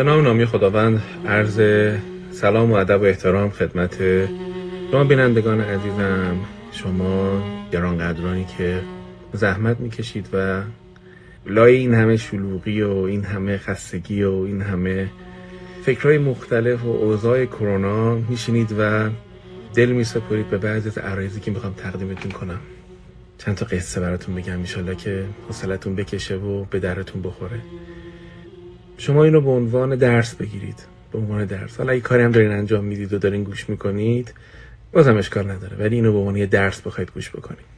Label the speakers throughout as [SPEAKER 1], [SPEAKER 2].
[SPEAKER 1] به نام نامی خداوند عرض سلام و ادب و احترام خدمت شما بینندگان عزیزم. شما گرانقدرانی که زحمت می‌کشید و لای این همه شلوغی و این همه خستگی و این همه فکرهای مختلف و اوضاع کرونا میشینید و دل میسپرید به بعضی از عرایزی که می‌خوام تقدیمتون کنم. چند تا قصه براتون بگم ایشالله که حوصلتون بکشه و به درتون بخوره. شما اینو به عنوان درس بگیرید. به عنوان درس. حالا اگه کاری هم دارین انجام می‌دید و دارین گوش می‌کنید بازم اشکال نداره. ولی اینو به عنوان یه درس بخواید گوش بکنید.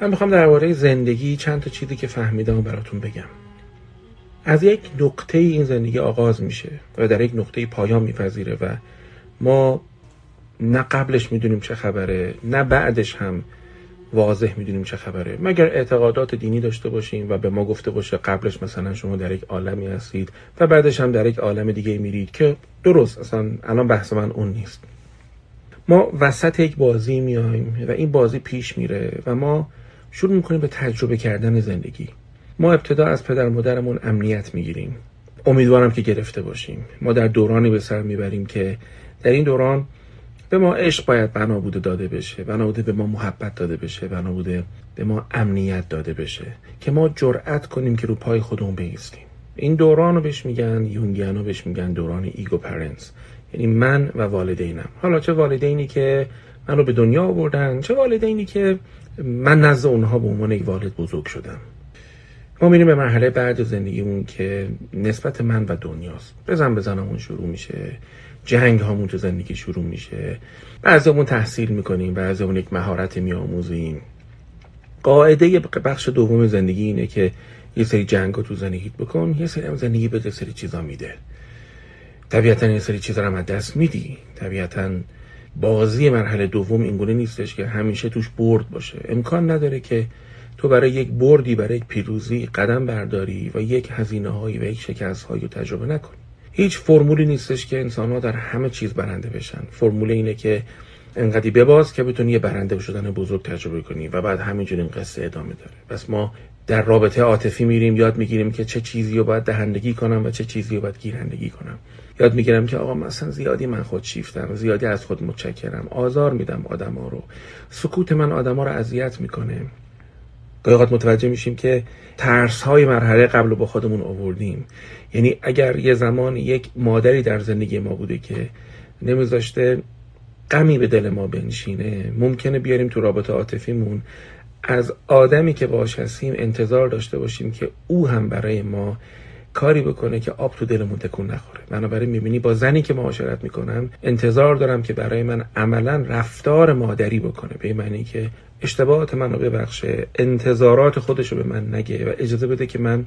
[SPEAKER 1] من می‌خوام درباره زندگی چند تا چیزی که فهمیدم براتون بگم. از یک نقطه این زندگی آغاز میشه و در یک نقطه پایان میپذیره و ما نه قبلش می‌دونیم چه خبره نه بعدش هم واضح می‌دونیم چه خبره. مگر اعتقادات دینی داشته باشیم و به ما گفته باشه قبلش مثلا شما در یک عالمی هستید و بعدش هم در یک عالم دیگه میرید که درست اصلا الان بحث من اون نیست. ما وسط یک بازی میایم و این بازی پیش میره و ما شروع می‌کنیم به تجربه کردن زندگی. ما ابتدا از پدر مادرمون امنیت می‌گیریم. امیدوارم که گرفته باشیم. ما در دورانی به سر می‌بریم که در این دوران به ما عشق باید بنا بوده داده بشه بنا بوده به ما محبت داده بشه بنا بوده به ما امنیت داده بشه که ما جرأت کنیم که رو پای خودمون بیستیم این دوران رو بهش میگن یونگیان رو بهش میگن دوران ego parents یعنی من و والدینم. حالا چه والدینی که منو به دنیا آوردن چه والدینی که من نزد اونها به عنوان یک والد بزرگ شدم. ما میریم به مرحله بعد زندگیمون که نسبت من و دنیاست. بزن بزنمون شروع میشه. جنگ هامون تو زندگی شروع میشه. بعضیمون تحصیل می‌کنیم بعضیمون یک مهارت میآموزیم. قاعده بخش دوم زندگی اینه که یه سری جنگ تو زندگیت بکن یه سری هم زندگی به یه سری چیزا میده. طبیعتا یه سری چیزا هم دست میدی. طبیعتا بازی مرحله دوم اینگونه نیستش که همیشه توش برد باشه. امکان نداره که تو برای یک بردی برای یک پیروزی قدم برداری و یک هزینه هایی و یک شکست هایی تجربه نکنی. هیچ فرمولی نیستش که انسان ها در همه چیز برنده بشن. فرمول اینه که انقدی بباز که بتونی یه برنده شدن بزرگ تجربه کنی و بعد همینجور این قصه ادامه داره. پس ما در رابطه عاطفی میریم یاد می‌گیریم که چه چیزی رو باید دهندگی کنم و چه چیزی رو باید گیرندگی کنم. یاد می‌گیرم که آقا مثلا زیادی من خود شیفتم زیادی از خود متشکرم آزار میدم آدما رو. سکوت من آدما رو اذیت می‌کنه. گاهی متوجه میشیم که ترس های مرحله قبل با خودمون آوردیم. یعنی اگر یه زمان یک مادری در زندگی ما بوده که نمیذاشته غمی به دل ما بنشینه ممکنه بیاریم تو رابطه عاطفیمون از آدمی که باش هستیم انتظار داشته باشیم که او هم برای ما کاری بکنه که آب تو دلمون تکون نخوره. بنابراین می‌بینی با زنی که معاشرت می‌کنم انتظار دارم که برای من عملا رفتار مادری بکنه. به معنی که اشتباهات منو ببخشه انتظارات خودشو به من نگه و اجازه بده که من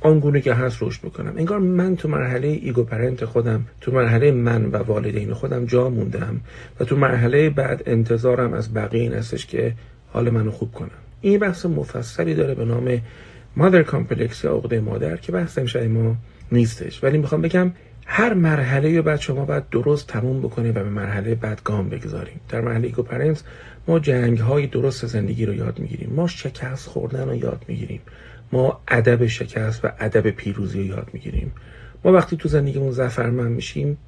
[SPEAKER 1] آنگونه که هست رشد بکنم. انگار من تو مرحله ایگو پرنت خودم تو مرحله من و والدین خودم جا موندم و تو مرحله بعد انتظارم از بقیه این هستش که حال منو خوب کنم. این بحث مفصلی داره به نام mother complex یا عقده مادر که بحث امشب ما نیستش. ولی می‌خوام بگم هر مرحله بعد شما باید درست تموم بکنه و به مرحله بعد گام بگذاریم. در مرحله ego prince ما جنگ های درست زندگی رو یاد می‌گیریم. ما شکست خوردن رو یاد می‌گیریم. ما ادب شکست و ادب پیروزی رو یاد می‌گیریم. ما وقتی تو زندگیمون زفرمند میشیم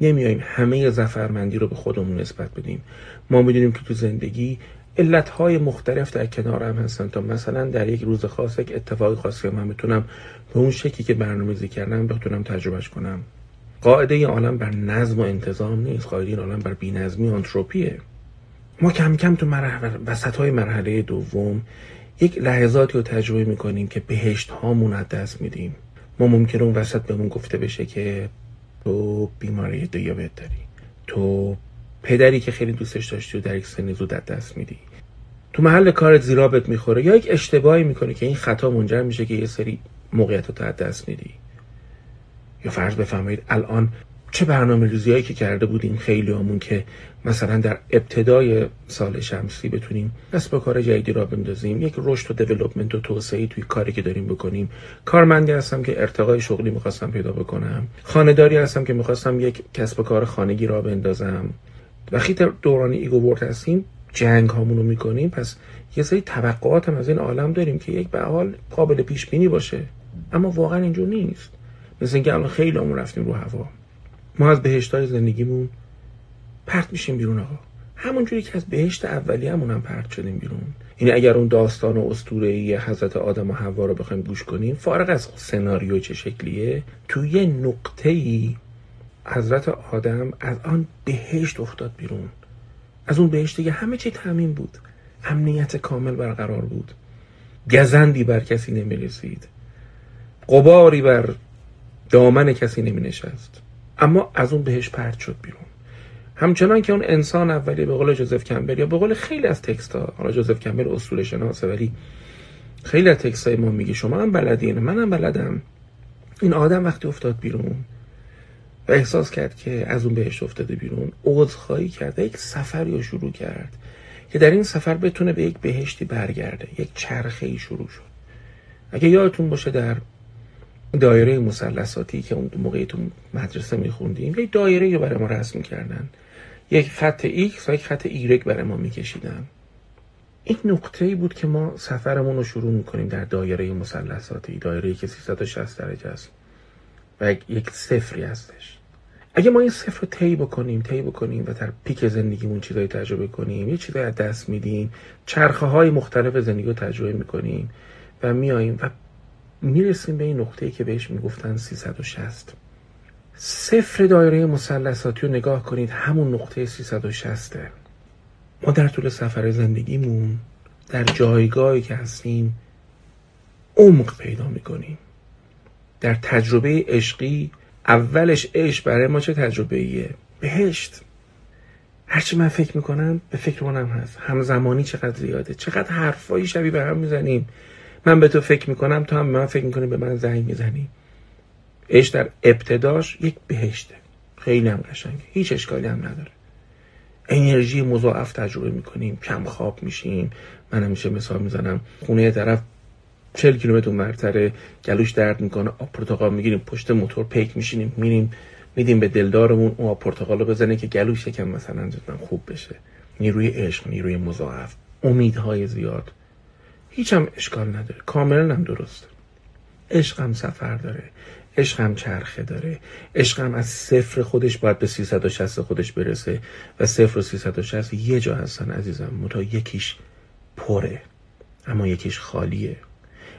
[SPEAKER 1] نمیایم همه زفرمندی رو به خودمون نسبت بدیم. ما می‌دونیم که تو زندگی علتهای مختلف در کنار هم هستن تا مثلا در یک روز خاص یک اتفاق خاصی من بتونم به اون شکلی که برنامه‌ریزی کردم بتونم تجربهش کنم. قاعده عالم بر نظم و انتظام نیست. قاعده عالم بر بینظمی آنتروپیه ما کم کم تو مرحله وسط های مرحله دوم یک لحظاتی رو تجربه می‌کنیم که بهشت هامون از دست میدیم. ما ممکنه اون وسط بهمون گفته بشه که تو بیماری دیابت داری. تو پدری که خیلی دوستش داشتی و در یک سن زود دست میدی. تو محل کارت زیرابت می‌خوره یا یک اشتباهی می‌کنه که این خطا منجر میشه که یه سری موقعیت رو از دست میدی؟ یا فرض بفرمایید الان چه برنامه ریزی که کرده بودیم خیلی همون که مثلا در ابتدای سال شمسی بتونیم کسب کار جدیدی را بندازیم یک رشد و دیولپمنت و توسعه توی کاری که داریم بکنیم. کارمندی هستم که ارتقای شغلی می‌خواستم پیدا بکنم. خانهداری هستم که می‌خواستم یک کسب کار خانگی را بندازم. وقتی در دوران ایگو هستیم جنگ هامونو می‌کنیم. پس یه سری توقعات هم از این عالم داریم که یک به حال قابل پیش بینی باشه. اما واقعا اینجور نیست. مثل اینکه الان خیلی همون رفتیم رو هوا. ما از بهشت های زندگیمون پرت میشیم بیرون آقا. همونجوری که از بهشت اولیه‌مون هم پرت شدیم بیرون. یعنی اگر اون داستان و ای حضرت آدم و حوا رو بخوایم گوش کنیم فارغ از سناریو چه شکلیه توی یه نقطه ای حضرت آدم از آن بهشت افتاد بیرون. از اون بهشت که همه چی تامین بود. امنیت کامل برقرار بود. گزندی بر کسی نمی رسید قباری بر دامن کسی نمی نشست اما از اون بهش پرت شد بیرون. همچنان که اون انسان اولی به قول جوزف کمبل یا به قول خیلی از تکست ها حالا جوزف کمبل اصول شناسه ولی خیلی از تکست های ما میگه شما هم بلدین منم بلدم. این آدم وقتی افتاد بیرون و احساس کرد که از اون بهش افتاده بیرون عذرخواهی کرد یک سفری رو شروع کرد که در این سفر بتونه به یک بهشتی برگرده یک چرخه ای شروع شد. اگه یادتون باشه در دایره مثلثاتی که اون موقعی تو مدرسه میخوندیم یک دایره رو برای ما رسم کردن. یک خط X و یک خط Y برای ما میکشیدن. این نقطه ای بود که ما سفرمون رو شروع می‌کنیم در دایره مثلثاتی دایره که 360 درجه است. و یک صفری هستش. اگه ما این صفر رو طی بکنیم طی بکنیم و در پیک زندگیمون چیزایی تجربه کنیم یه چیزایی از دست میدیم چرخه های مختلف زندگی رو تجربه می‌کنیم و میاییم و می‌رسیم به این نقطه‌ای که بهش می‌گفتن 360 صفر دایره مثلثاتی رو نگاه کنید همون نقطه 360 ما در طول سفر زندگیمون در جایگاهی که هستیم عمق پیدا می‌کنیم. در تجربه عشقی اولش عشق برای ما چه تجربه ایه بهشت. هرچی من فکر می‌کنم به فکر منم هست. همزمانی چقدر زیاده؟ چقدر حرفایی شبیه به هم می‌زنیم؟ من به تو فکر می‌کنم تو هم من فکر می‌کنی به من زنگ می‌زنی. عشق در ابتداش یک بهشته. خیلی هم قشنگه هیچ اشکالی هم نداره. انرژی مضاعف تجربه می‌کنیم کم خواب میشیم. من همیشه مثال می‌زنم. خونه طرف 40 کیلومتر مرتره گلوش درد می‌کنه آب پرتقال می‌گیریم پشت موتور پیک میشینیم میریم میدیم به دلدارمون اون آب پرتقال رو بزنه که گلوش یکم مثلا خوب بشه. نیروی عشق نیروی مضاعف امیدهای زیاد. هیچ هم اشکال نداره کاملا هم درسته. عشق هم سفر داره عشق هم چرخه داره. عشق هم از صفر خودش باید به 360 خودش برسه و صفر و 360 یه جا هستن عزیزم متا یکیش پره اما یکیش خالیه.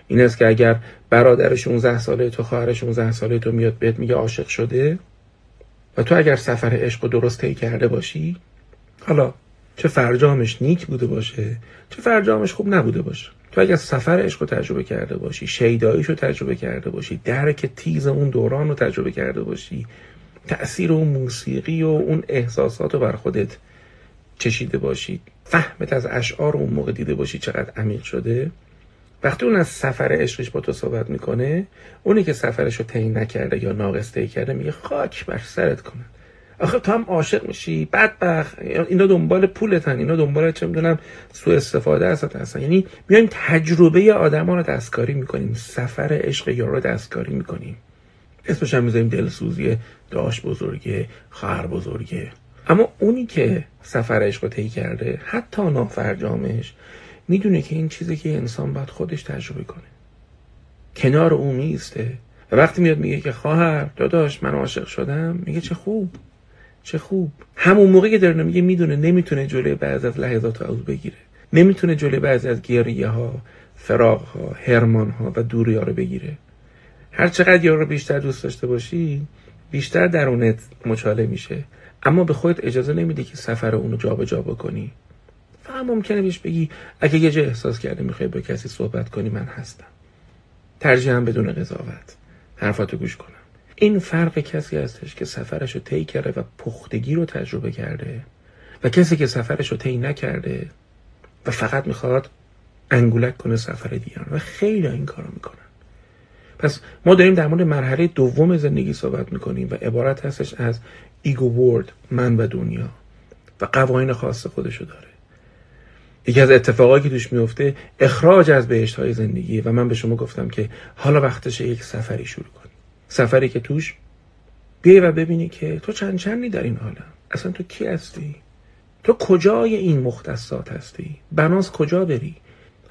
[SPEAKER 1] این است که اگر برادر 16 ساله تو خواهر 16 ساله تو میاد بهت میگه عاشق شده و تو اگر سفر عشق رو درست طی کرده باشی حالا چه فرجامش نیک بوده باشه چه فرجامش خوب نبوده باشه. تو اگر سفر عشق رو تجربه کرده باشی شیداییش رو تجربه کرده باشی درک تیز اون دوران رو تجربه کرده باشی تأثیر اون موسیقی و اون احساسات رو بر خودت چشیده باشی فهمت از اشعار اون موقع دیده باشی چقدر عمیق شده وقتی اون از سفر عشقش با تو صحبت می‌کنه اونی که سفرش رو طی نکرده یا ناقص کرده میگه خاک بر سرت کنن آخه تو هم عاشق میشی بدبخت. اینا دنبال پولتن اینا دنبال چه می‌دونم سوء استفاده هستن یعنی میایم تجربه آدما رو دستکاری می‌کنیم سفر عشق یارو رو دستکاری می‌کنیم. اسمش هم می‌ذاریم دلسوزی داش بزرگه خواهر بزرگه اما اونی که سفر عشق رو طی کرده حتی نافرجامش می‌دونه که این چیزی که انسان باید خودش تجربه کنه. کنار اون میسته و وقتی میاد میگه که خواهر داداش من عاشق شدم میگه چه خوب چه خوب. همون موقعی که داره میگه می‌دونه نمی‌تونه جلوی بعض از لحظات رو بگیره. نمی‌تونه جلوی بعض از گریه ها فراغ ها هرمان ها و دوری ها رو بگیره. هر چقدر یارو رو بیشتر دوست داشته باشی بیشتر درونت مچاله میشه. اما به خودت اجازه نمیده که سفر اونو جابجا جا بکنی. فهم ممکنه بهش بگی اگه یه جا احساس کرده می‌خوای با کسی صحبت کنی من هستم. ترجیحاً بدون قضاوت. حرفاتو گوش کنم. این فرق کسی هستش که سفرش رو طی کرده و پختگی رو تجربه کرده و کسی که سفرش رو طی نکرده و فقط می‌خواد انگولک کنه سفر دیگر و خیلی این کارو می‌کنن. پس ما داریم در مورد مرحله دوم زندگی صحبت می‌کنیم و عبارت هستش از ایگو ورد من و دنیا و قوانین خاص خودشو داره. یکی از اتفاقایی که توش میفته اخراج از بهشت های زندگی و من به شما گفتم که حالا وقتش یک سفری شروع کنی. سفری که توش بیای و ببینی که تو چند چندی در این عالم اصلا تو کی هستی؟ تو کجای این مختصات هستی؟ بناس کجا بری؟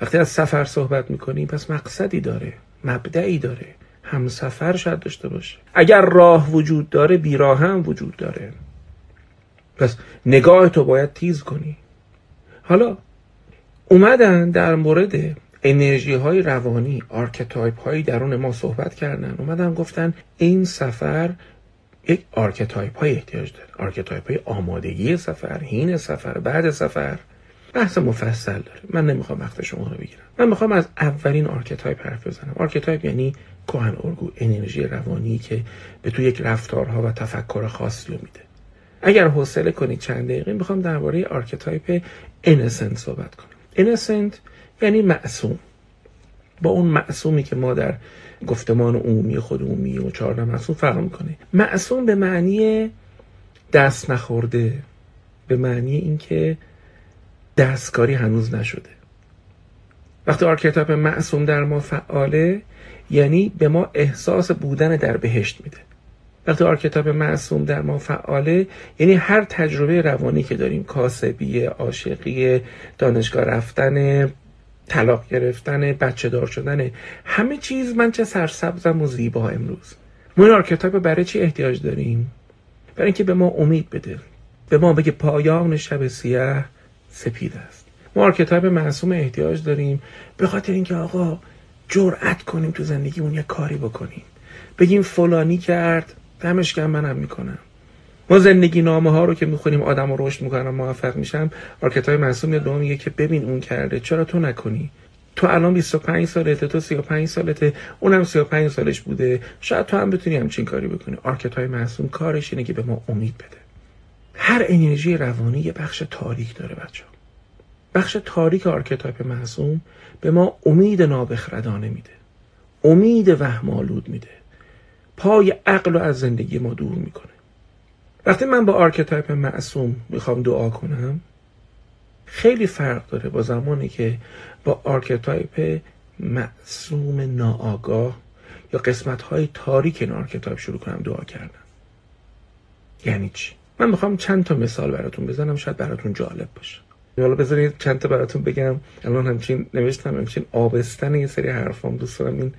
[SPEAKER 1] وقتی از سفر صحبت می‌کنی پس مقصدی داره مبدعی داره. همسفر شاید داشته باشه. اگر راه وجود داره بیراه هم وجود داره. پس نگاه تو باید تیز کنی. حالا اومدن در مورد انرژی های روانی archetype هایی درون ما صحبت کردن. اومدن گفتن این سفر یک archetype های احتیاج داره. archetype های آمادگی سفر حین سفر بعد سفر. بحث مفصل داره. من نمی‌خوام وقت شما رو بگیرم. من می‌خوام از اولین archetype حرف بزنم. archetype یعنی کهن الگو انرژی روانی که به تو یک رفتارها و تفکر خاصی رو میده. اگر حوصله کنید چند دقیقه می‌خوام درباره archetype innocent صحبت کنم. innocent یعنی معصوم. با اون معصومی که ما در گفتمان عمومی خودمون میگیم چهارده معصوم فرق می‌کنه. معصوم به معنی دست نخورده. به معنی اینکه دستکاری هنوز نشده. وقتی archetype معصوم در ما فعاله یعنی به ما احساس بودن در بهشت میده. وقتی archetype معصوم در ما فعاله یعنی هر تجربه روانی که داریم کاسبی عاشقی دانشگاه رفتن طلاق گرفتن بچه دار شدن همه چیز من چه سرسبزم و زیبا امروز. ما این archetype برای چی احتیاج داریم؟ برای اینکه به ما امید بده. به ما بگه پایان شب سیاه سپید است. ما archetype معصوم احتیاج داریم. به خاطر اینکه آقا جرأت کنیم تو زندگیمون یه کاری بکنیم. بگیم فلانی کرد دمش گرم منم می‌کنم. ما زندگی نامه ها رو که می‌خونیم آدم رو رشد می‌کنم موفق میشم archetype معصوم یاد میگه که ببین اون کرده چرا تو نکنی؟ تو الان 25 سالته تو 35 سالته اونم 35 سالش بوده. شاید تو هم بتونی همچین کاری بکنی. archetype معصوم کارش اینه که به ما امید بده. هر انرژی روانی یه بخش تاریک داره بچه بخش تاریک archetype معصوم به ما امید نابخردانه میده. امید وهمالود میده. پای عقل رو از زندگی ما دور می‌کنه. وقتی من با archetype معصوم می‌خوام دعا کنم خیلی فرق داره با زمانی که با archetype معصوم ناآگاه یا قسمت های تاریک archetype شروع کنم دعا کردن. یعنی چی؟ من می‌خوام چند تا مثال براتون بزنم شاید براتون جالب باشه. حالا بذارید چند تا براتون بگم. الان همچین نوشتم همچین آبستن یه سری حرفام دوست دارم این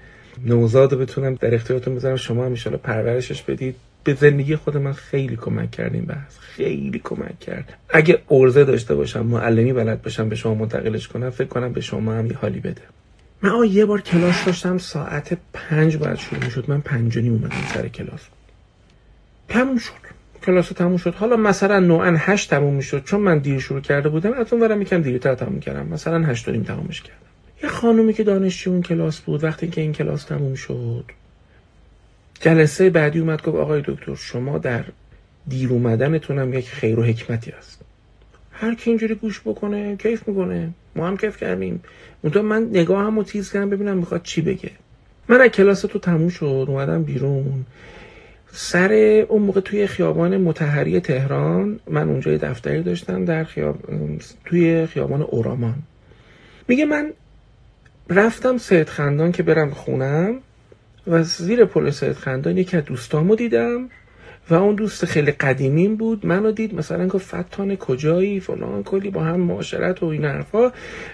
[SPEAKER 1] نوزاد بتونم در اختیارتون بذارم. شما هم پرورشش بدید. به زندگی خود من خیلی کمک کرد این بحث خیلی کمک کرد. اگه ارزه داشته باشم معلمی بلد باشم به شما منتقلش کنم فکر کنم به شما هم یه حالی بده. من یه بار کلاس داشتم ساعت پنج باید شروع می‌شد. من پنج و اومدم سر کلاس. تموم شد. کلاس تموم شد. حالا مثلا نوعا هشت تموم می‌شد. چون من دیر شروع کرده بودم از اون ورم یکم دیرتر تموم کردم. مثلا هشت و نیم تمومش کردم. یه خانومی که دانشجو اون کلاس بود وقتی که این کلاس تموم شد جلسه بعدی اومد گفت آقای دکتر شما در دیر اومدنتون هم یک خیر و حکمتی هست. هر کی اینجوری گوش بکنه کیف می‌کنه. ما هم کیف کردیم. اونطور من نگاه هم تیز کردم ببینم می‌خواد چی بگه. من از کلاس تو تموم شد اومدم بیرون. سر اون موقع توی خیابان متحری تهران من اونجا دفتری داشتم در خیاب... توی خیابان اورامان. میگه من رفتم سید خندان که برم خونم و زیر پل سید خندان یکی از دوستامو دیدم و اون دوست خیلی قدیمیم بود منو دید مثلا گفت فتان کجایی فلان کلی با هم معاشرت و این حرفا.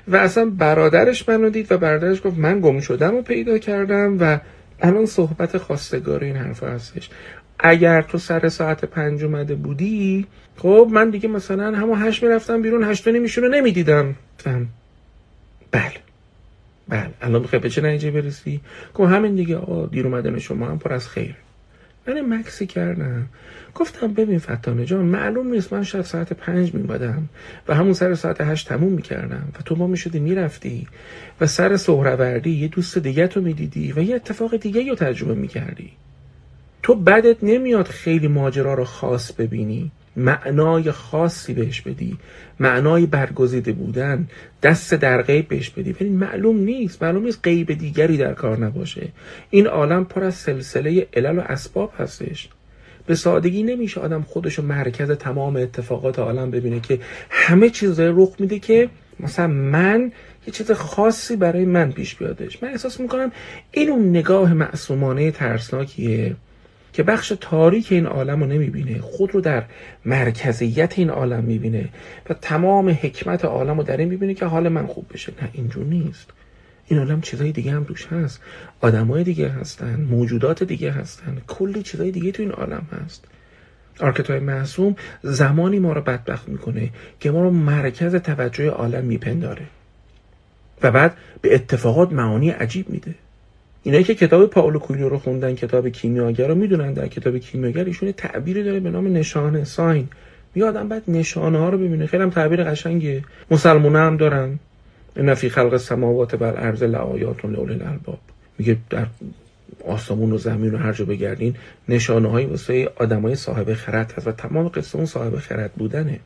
[SPEAKER 1] و اصلا برادرش منو دید و برادرش گفت من گم شدم و پیدا کردم و الان صحبت خواستگار این حرفا هستش. اگر تو سر ساعت پنج اومده بودی خب من دیگه مثلا همون هشت می‌رفتم بیرون هشت و رو نمی‌دیدم. بله. بله الان می‌خوای به چه نتیجه برسی؟ گفت همین دیگه آقا دیر اومدن شما هم پر از خیر. من مکسی کردم. گفتم ببین فتانه جان معلوم نیست من شاید ساعت پنج میبادم و همون سر ساعت هشت تموم می‌کردم و تو ما می‌شدی می‌رفتی و سر سهروردی یه دوست دیگه تو می‌دیدی و یه اتفاق دیگه رو تجربه می‌کردی. تو بدت نمیاد خیلی ماجرا رو خاص ببینی. معنای خاصی بهش بدی. معنای برگزیده بودن. دست در غیب بهش بدی. ولی معلوم نیست. معلوم نیست غیب دیگری در کار نباشه. این عالم پر از سلسله علل و اسباب هستش. به سادگی نمیشه آدم خودشو مرکز تمام اتفاقات عالم ببینه که همه چیز داره رخ میده که مثلا من یه چیز خاصی برای من پیش بیادش. من احساس می‌کنم این نگاه معصومانه ترسناکیه. که بخش تاریک این عالم رو نمی‌بینه. خود رو در مرکزیت این عالم می‌بینه و تمام حکمت عالم رو در این می‌بینه که حال من خوب بشه. نه اینجور نیست. این عالم چیزای دیگه هم توش هست. آدمای دیگه هستن موجودات دیگه هستن. کلی چیزای دیگه تو این عالم هست. archetype معصوم زمانی ما رو بدبخت می‌کنه که ما رو مرکز توجه عالم میپنداره. و بعد به اتفاقات معانی عجیب میده. اینایی که کتاب پائولو کوئیلو رو خوندن کتاب کیمیاگر رو می‌دونن در کتاب کیمیاگر ایشون تعبیری داره به نام نشانه sign. میگه آدم باید نشانه ها رو ببینه. خیلی هم تعبیر قشنگیه. مسلمونه هم دارن. این فی خلق سماوات بر ارض لآیات لول الالباب میگه در آسمون و زمین و هر جا بگردین نشانه هایی واسه آدمای صاحب خرد هست و تمام قصه اون صاحب خرد بودنه.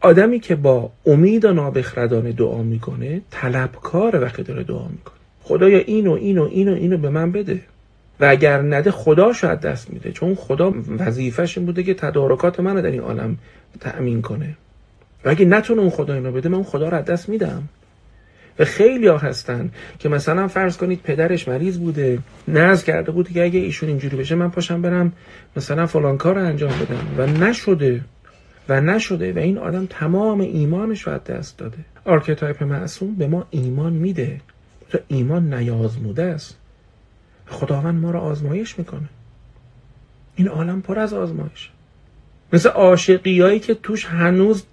[SPEAKER 1] آدمی که با امید و نابخردانه دعا می‌کنه طلبکار وقتی داره دعا می‌کنه. خدایا اینو اینو اینو اینو به من بده. و اگر نده خدا شاید دست میده چون خدا وظیفش این بوده که تدارکات منو در این عالم تأمین کنه. و اگه نتونه اون خدا اینو بده من اون خدا رو از دست میدم. و خیلی ها هستن که مثلا فرض کنید پدرش مریض بوده نذر کرده بود که اگه ایشون اینجوری بشه من پاشم برم مثلا فلان کار رو انجام بدم. و نشده و نشده. و این آدم تمام ایمانش رو از دست داده. archetype معصوم به ما ایمان میده. ایمان نیازموده است. خداوند ما رو آزمایش می‌کنه. این عالم پر از آزمایش. مثل عاشقیایی که توش هنوز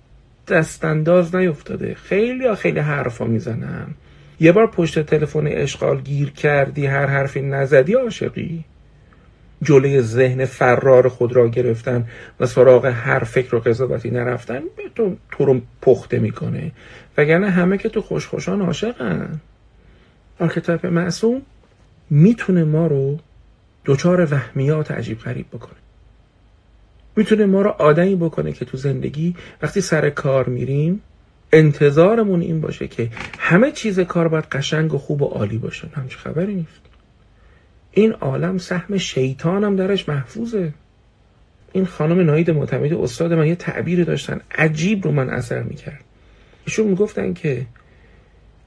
[SPEAKER 1] دستانداز نیفتاده خیلی ها خیلی حرفا می‌زنن. یه بار پشت تلفن اشغال گیر کردی هر حرفی نزدی عاشقی. جلوی ذهن فرار خود را گرفتن و سراغ هر فکر و قضاوتی نرفتن تو, تو رو پخته می‌کنه. وگرنه همه که تو خوشخوشان عاشقن. archetype معصوم می‌تونه ما رو دچار وهمیات عجیب غریب بکنه. می‌تونه ما رو آدمی بکنه که تو زندگی وقتی سر کار میریم انتظارمون این باشه که همه چیز کار باید قشنگ و خوب و عالی باشه. همچه خبری نیست. این عالم سهم شیطان هم درش محفوظه. این خانم ناید معتمد استاد من یه تعبیری داشتن. عجیب رو من اثر می‌کرد. ایشون می‌گفتن که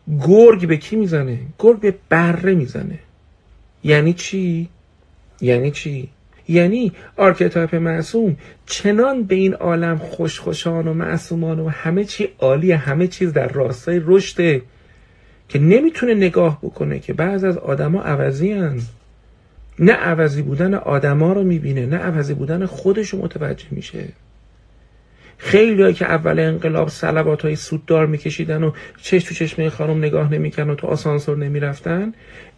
[SPEAKER 1] گرگ به کی می‌زنه؟ گرگ به بره می‌زنه. یعنی چی؟ یعنی چی؟ یعنی archetype معصوم چنان به این عالم خوشخوشان و معصومان و همه چی عالی همه چیز در راستای رشده که نمی‌تونه نگاه بکنه که بعض از آدما عوضی هن. نه عوضی بودن آدما رو می‌بینه نه عوضی بودن خودش رو متوجه میشه. خیلی که اول انقلاب سلبات های سوددار میکشیدن و چش تو چشمه خانم نگاه نمی‌کردن و تو آسانسور نمی‌رفتن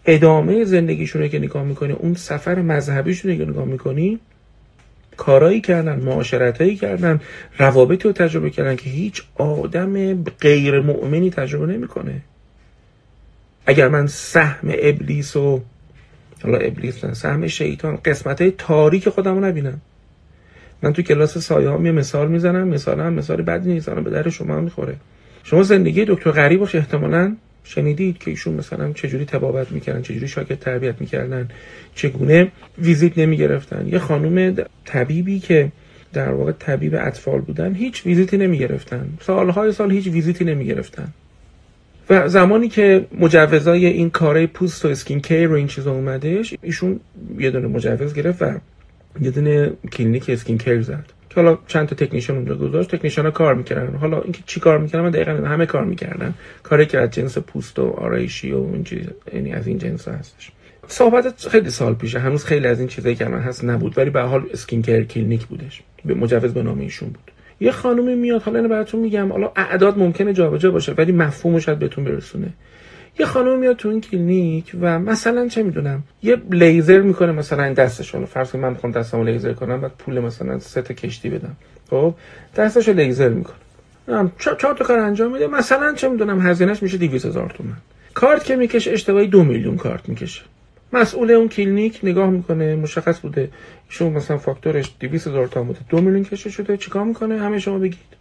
[SPEAKER 1] ادامه زندگیشون که نگاه می‌کنی اون سفر مذهبیشون که نگاه می‌کنی کارایی کردن معاشرتایی کردن روابطی رو تجربه کردن که هیچ آدم غیر مؤمنی تجربه نمی‌کنه. اگر من سهم ابلیس و حالا ابلیس نه سهم شیطان قسمت تاریک خودم رو نبینم. من تو کلاس سایه ها مثال می‌زنم مثال هم مثال بدی نیست به در شما هم می‌خوره. شما زندگی دکتر غریب باشه احتمالاً شنیدید که ایشون مثلا چجوری تبابت می‌کردن چجوری شاگرد تربیت می‌کردن چگونه ویزیت نمی‌گرفتن. یه خانم طبیبی که در واقع طبیب اطفال بودن هیچ ویزیتی نمی‌گرفتن. سالهای سال هیچ ویزیتی نمی‌گرفتن. و زمانی که مجوزای این کارهای پوست و اسکین کیر و این چیزا اومدش ایشون یه دونه مجوز گرفت و یه دونه کلینیک skin care زد. که حالا چند تا technician اونجا گذاشت. technician ها کار می‌کردن. حالا اینکه چی کار می‌کردن من دقیقا همه کار می‌کردن. کاری که از جنس پوست و آرایشی و این چیز یعنی از این جنس هستش. صحبت خیلی سال پیشه. هنوز خیلی از این چیزایی که الان هست نبود. ولی به حال skin care clinic بودش. به مجوز به نام ایشون بود. یه خانومی میاد. حالا اینو براتون میگم. حالا اعداد ممکنه جابجا باشه ولی مفهومش شاید بهتون برسونه. یه خانم میاد تو این کلینیک و مثلا چه می‌دونم یه لیزر می‌کنه مثلا دستش رو. فرض من می‌خوام دستمو لیزر کنم بعد پول مثلا سه تا کشتی بدم. خب دستشو لیزر می‌کنه. چهار تا کار انجام میده. مثلا چه می‌دونم هزینهش میشه 200 هزار تومن کارت که می‌کشه اشتباهی دو میلیون کارت می‌کشه. مسئول اون کلینیک نگاه می‌کنه مشخص بوده ایشون مثلا فاکتورش 200 هزار تومن بوده. دو میلیون کشه شده چیکار می‌کنه؟ همه شما بگید.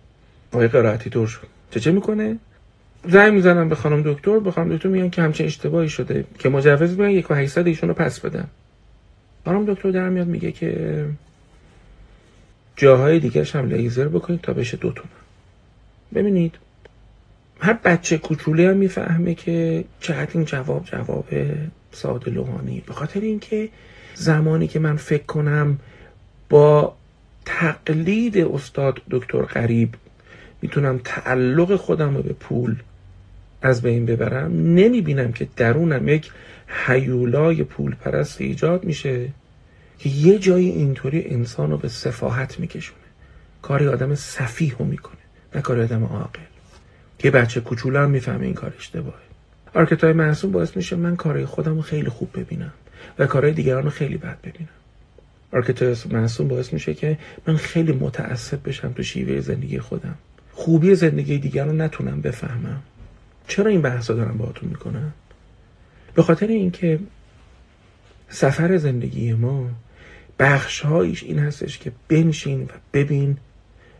[SPEAKER 1] آقای قرائتی دور شد. چه چه می‌کنه؟ زنگ می‌زنم به خانم دکتر به خانم دکتر میگن که همچین اشتباهی شده که مجوز میگن یک و ایشون رو پس بدن. خانم دکتر در میاد میگه که جاهای دیگه هم لیزر بکنید تا بشه دو تومن. ببینید هر بچه کوچولی هم می‌فهمه که چقدر این جواب جواب ساده لوحانی به خاطر اینکه زمانی که من فکر کنم با تقلید استاد دکتر غریب می‌تونم تعلق خودم رو به پول از بین ببرم نمی‌بینم که درونم یک حیولای پول پرست ایجاد میشه که یه جایی اینطوری انسان رو به سفاحت میکشونه. کاری آدم سفیه رو می‌کنه نه کاری آدم عاقل. که بچه کوچولو هم می‌فهمه این کار اشتباهه. آرکتای معصوم باعث میشه من کارهای خودم رو خیلی خوب ببینم و کارهای دیگران رو خیلی بد ببینم. آرکتای معصوم باعث میشه که من خیلی متعصب بشم تو شیوه زندگی خودم. خوبی زندگی دیگران رو نتونم بفهمم. چرا این بحثا دارم باهاتون می‌کنم به خاطر اینکه سفر زندگی ما بخشهایش این هستش که بنشین و ببین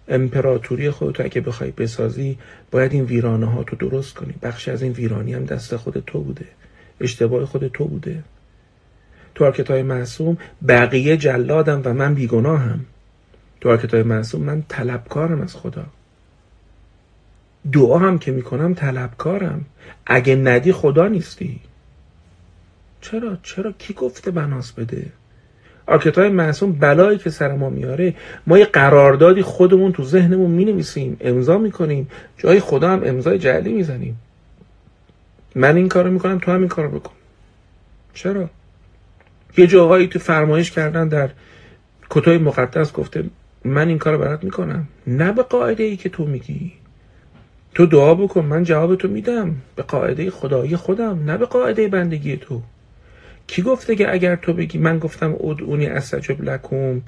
[SPEAKER 1] امپراتوری خودتو اگه بخوای بسازی باید این ویرانه ها تو درست کنی. بخشی از این ویرانی هم دست خود تو بوده. اشتباه خود تو بوده. تو archetype معصوم بقیه جلادن و من بیگناهم. تو archetype معصوم من طلبکارم از خدا. دعا هم که می‌کنم طلبکارم. اگه ندی خدا نیستی. چرا؟ چرا؟ کی گفته بناس بده؟ archetype معصوم بلایی که سر ما میاره. ما یه قراردادی خودمون تو ذهنمون می‌نویسیم امضا می‌کنیم. جای خدا هم امضای جعلی می‌زنیم. من این کارو می‌کنم تو هم این کارو بکن. چرا؟ یه جاهایی تو فرمایش کردن در کتای مقدس گفته من این کارو برات می‌کنم. نه به قاعده ای که تو میگی. تو دعا بکن من جواب تو میدم. به قاعده خدایی خودم نه به قاعده بندگی تو. کی گفته که اگر تو بگی من گفتم ادعونی استجب لکم.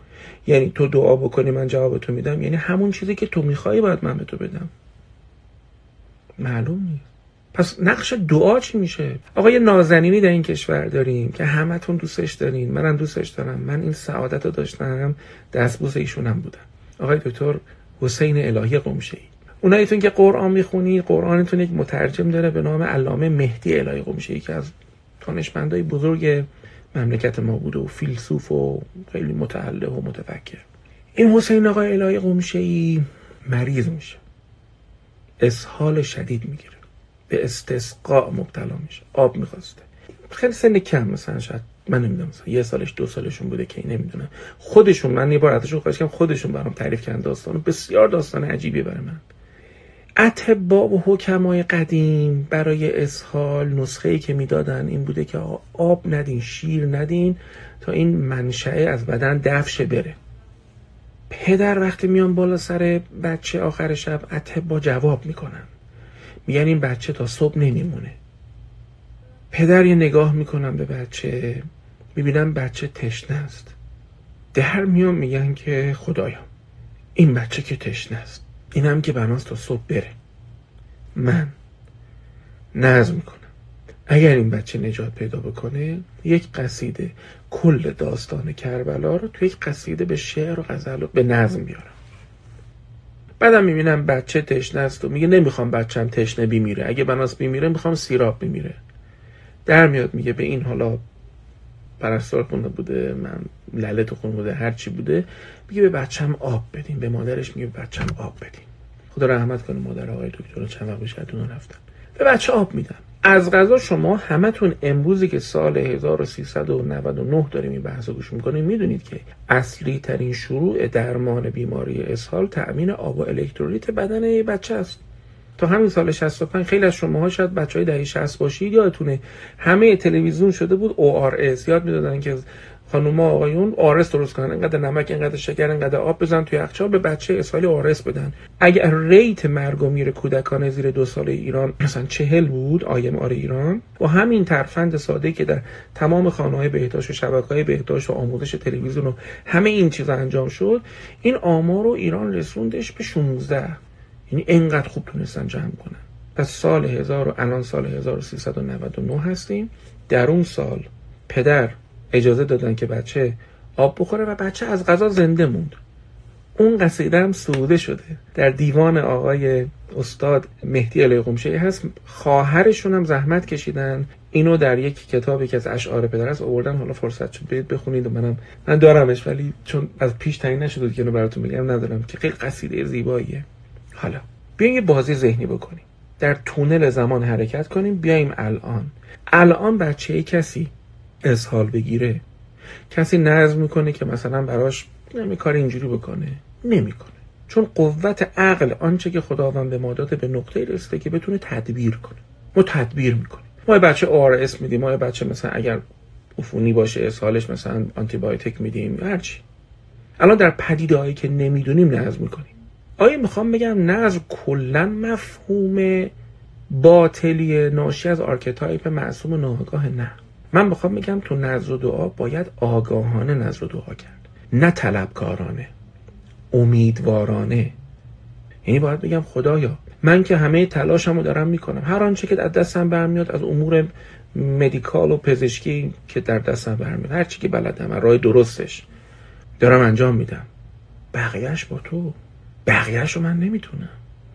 [SPEAKER 1] یعنی تو دعا بکنی من جواب تو میدم. یعنی همون چیزی که تو می‌خوای باید من به تو بدم. معلوم نیست. پس نقش دعا چی میشه؟ آقا یه نازنینی در این کشور داریم که همتون دوستش دارین. منم دوستش دارم. من این سعادت رو داشتم. دستبوس ایشونم بودم. آقای دکتر حسین الهی قمشه ای اونایتون که قرآن می‌خونی قرآنتون یک مترجم داره به نام علامه مهدی الهی قمشه ای که از دانشمندای بزرگ مملکت ما بوده و فیلسوف و خیلی متعله و متفکر. این حسین آقای الهی قمشه ای مریض میشه. اسهال شدید می‌گیره. به استسقاء مبتلا میشه. آب می‌خواسته. خیلی سن کم مثلا شاید من نمی‌دونم مثلا. یه سالش دو سالشون بوده که نمی‌دونم. خودشون من یه بار ازشون خواهش خودشون برام تعریف کردن داستان بسیار داستان عجیبی برای من. اتبا و حکمای قدیم برای اسهال نسخه ای که می‌دادن این بوده که آب ندین شیر ندین تا این منشأه از بدن دفشه بره. پدر وقتی میان بالا سر بچه آخر شب اتبا جواب می‌کنن. میگن این بچه تا صبح نمیمونه. پدر یه نگاه می‌کنم به بچه می‌بینم بچه تشنه است. در میان میگن که خدایا این بچه که تشنه است. اینم که بناست تا صبح بره. من نظم می‌کنم. اگر این بچه نجات پیدا بکنه یک قصیده کل داستان کربلا رو تو یک قصیده به شعر و غزل به نظم بیارم. بعدم می‌بینم بچه تشنه است و میگه نمی‌خوام بچم تشنه بیمیره. اگه بناس بیمیره می‌خوام سیراب بیمیره. در میاد میگه به این حالا پرستار خونه بوده من لله تو خونه بوده هر چی بوده میگه به بچم آب بدین. به مادرش میگه به بچم آب بدین. خدا رحمت کنه مادر آقای دکتر چند وقت بیشتر رفتن. به بچه آب میدم از غذا شما همتون امروزی که سال 1399 داریم این بحث گوش می‌کنیم می‌دونید که اصلی ترین شروع درمان بیماری اسهال تأمین آب و الکترولیت بدن بچه است. تا همین سال 65 خیلی از شماها شاید بچه های دهه 60 باشید یادتونه همه تلویزیون شده بود ORS یاد می‌دادن که خانوما آقایون آرس درست کنن. انقدر نمک انقدر شکر انقدر آب بزن توی یخچال به بچه اسرائیل آرس بدن. اگر ریت مرگ و میر کودکان زیر دو سال ایران مثلا چهل بود آیم آر ایران با همین ترفند ساده که در تمام خانه های بهداشت و شبکه های بهداشت و آموزش تلویزیون و همه این چیزا انجام شد این آمار رو ایران رسوندش به 16 یعنی انقدر خوب تونستن جمع کنن. پس سال 1000 و الان سال 1399 هستیم. در اون سال پدر اجازه دادن که بچه آب بخوره و بچه از غذا زنده موند. اون قصیده هم سوده شده. در دیوان آقای استاد مهدی علی قمشه هست. خواهرشون هم زحمت کشیدن. اینو در یک کتابی که از اشعار پدر است آوردن. حالا فرصت شد. برید بخونید. و منم من دارمش ولی چون از پیش تعیین نشده که اینو براتون میگم ندارم که خیلی قصیده زیباییه. حالا بیایم یه بازی ذهنی بکنیم. در تونل زمان حرکت کنیم. بیایم الان. الان بچه کسی اسهال بگیره. کسی نظم می‌کنه که مثلا براش نمی کار اینجوری بکنه. نمی‌کنه چون قوت عقل آنچه که خداوند به ما داده به نقطه رسیده که بتونه تدبیر کنه. ما تدبیر می‌کنیم. ما بچه آر میدیم. ما بچه مثلا اگر عفونی باشه اسهالش مثلا آنتی بایوتیک میدیم هرچی الان در پدیده که نمی‌دونیم نظم می‌کنیم. آیا می‌خوام بگم نظم کلا مفهوم باطلی ناشی از archetype معصوم ناآگاه نه؟ من می‌خوام بگم تو نذر و دعا باید آگاهانه نذر و دعا کرد. نه طلبکارانه امیدوارانه. یعنی باید بگم خدایا من که همه تلاشمو دارم می‌کنم. هر آنچه که از دستم برمیاد از امور medical و پزشکی که در دستم برمیاد هر چی که بلدم راه درستش دارم انجام میدم. بقیهش با تو. بقیهش رو من نمی‌تونم.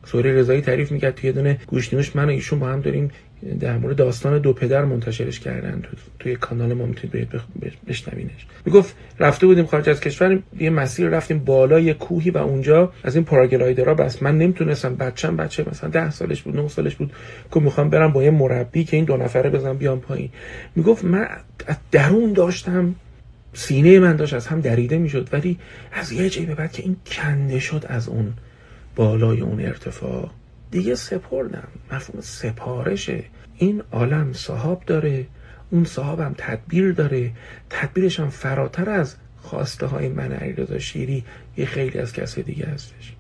[SPEAKER 1] سوری رضایی تعریف می‌کرد توی دونه گوشنیوش من و ایشون با هم داریم در مورد داستان دو پدر منتشرش کردن تو توی کانال ما می‌تونید بشنوینش. می‌گفت رفته بودیم خارج از کشور یه مسیر رفتیم بالای کوهی و اونجا از این پاراگلایدرها بس. من نمی‌تونستم بچم بچه مثلا ده سالش بود نه سالش بود که می‌خوام برم با یه مربی که این دو نفره بزنم بیام پایین. می‌گفت من از درون داشتم. سینه من داشت از هم دریده می‌شد. ولی از یه جایی به بعد که این کنده شد از اون بالای اون ارتفاع. دیگه سپردم مفهوم سپارشه این عالم صاحب داره. اون صاحبم تدبیر داره. تدبیرش هم فراتر از خواسته های من علیرضا شیری. یه خیلی از کسی دیگه هستش.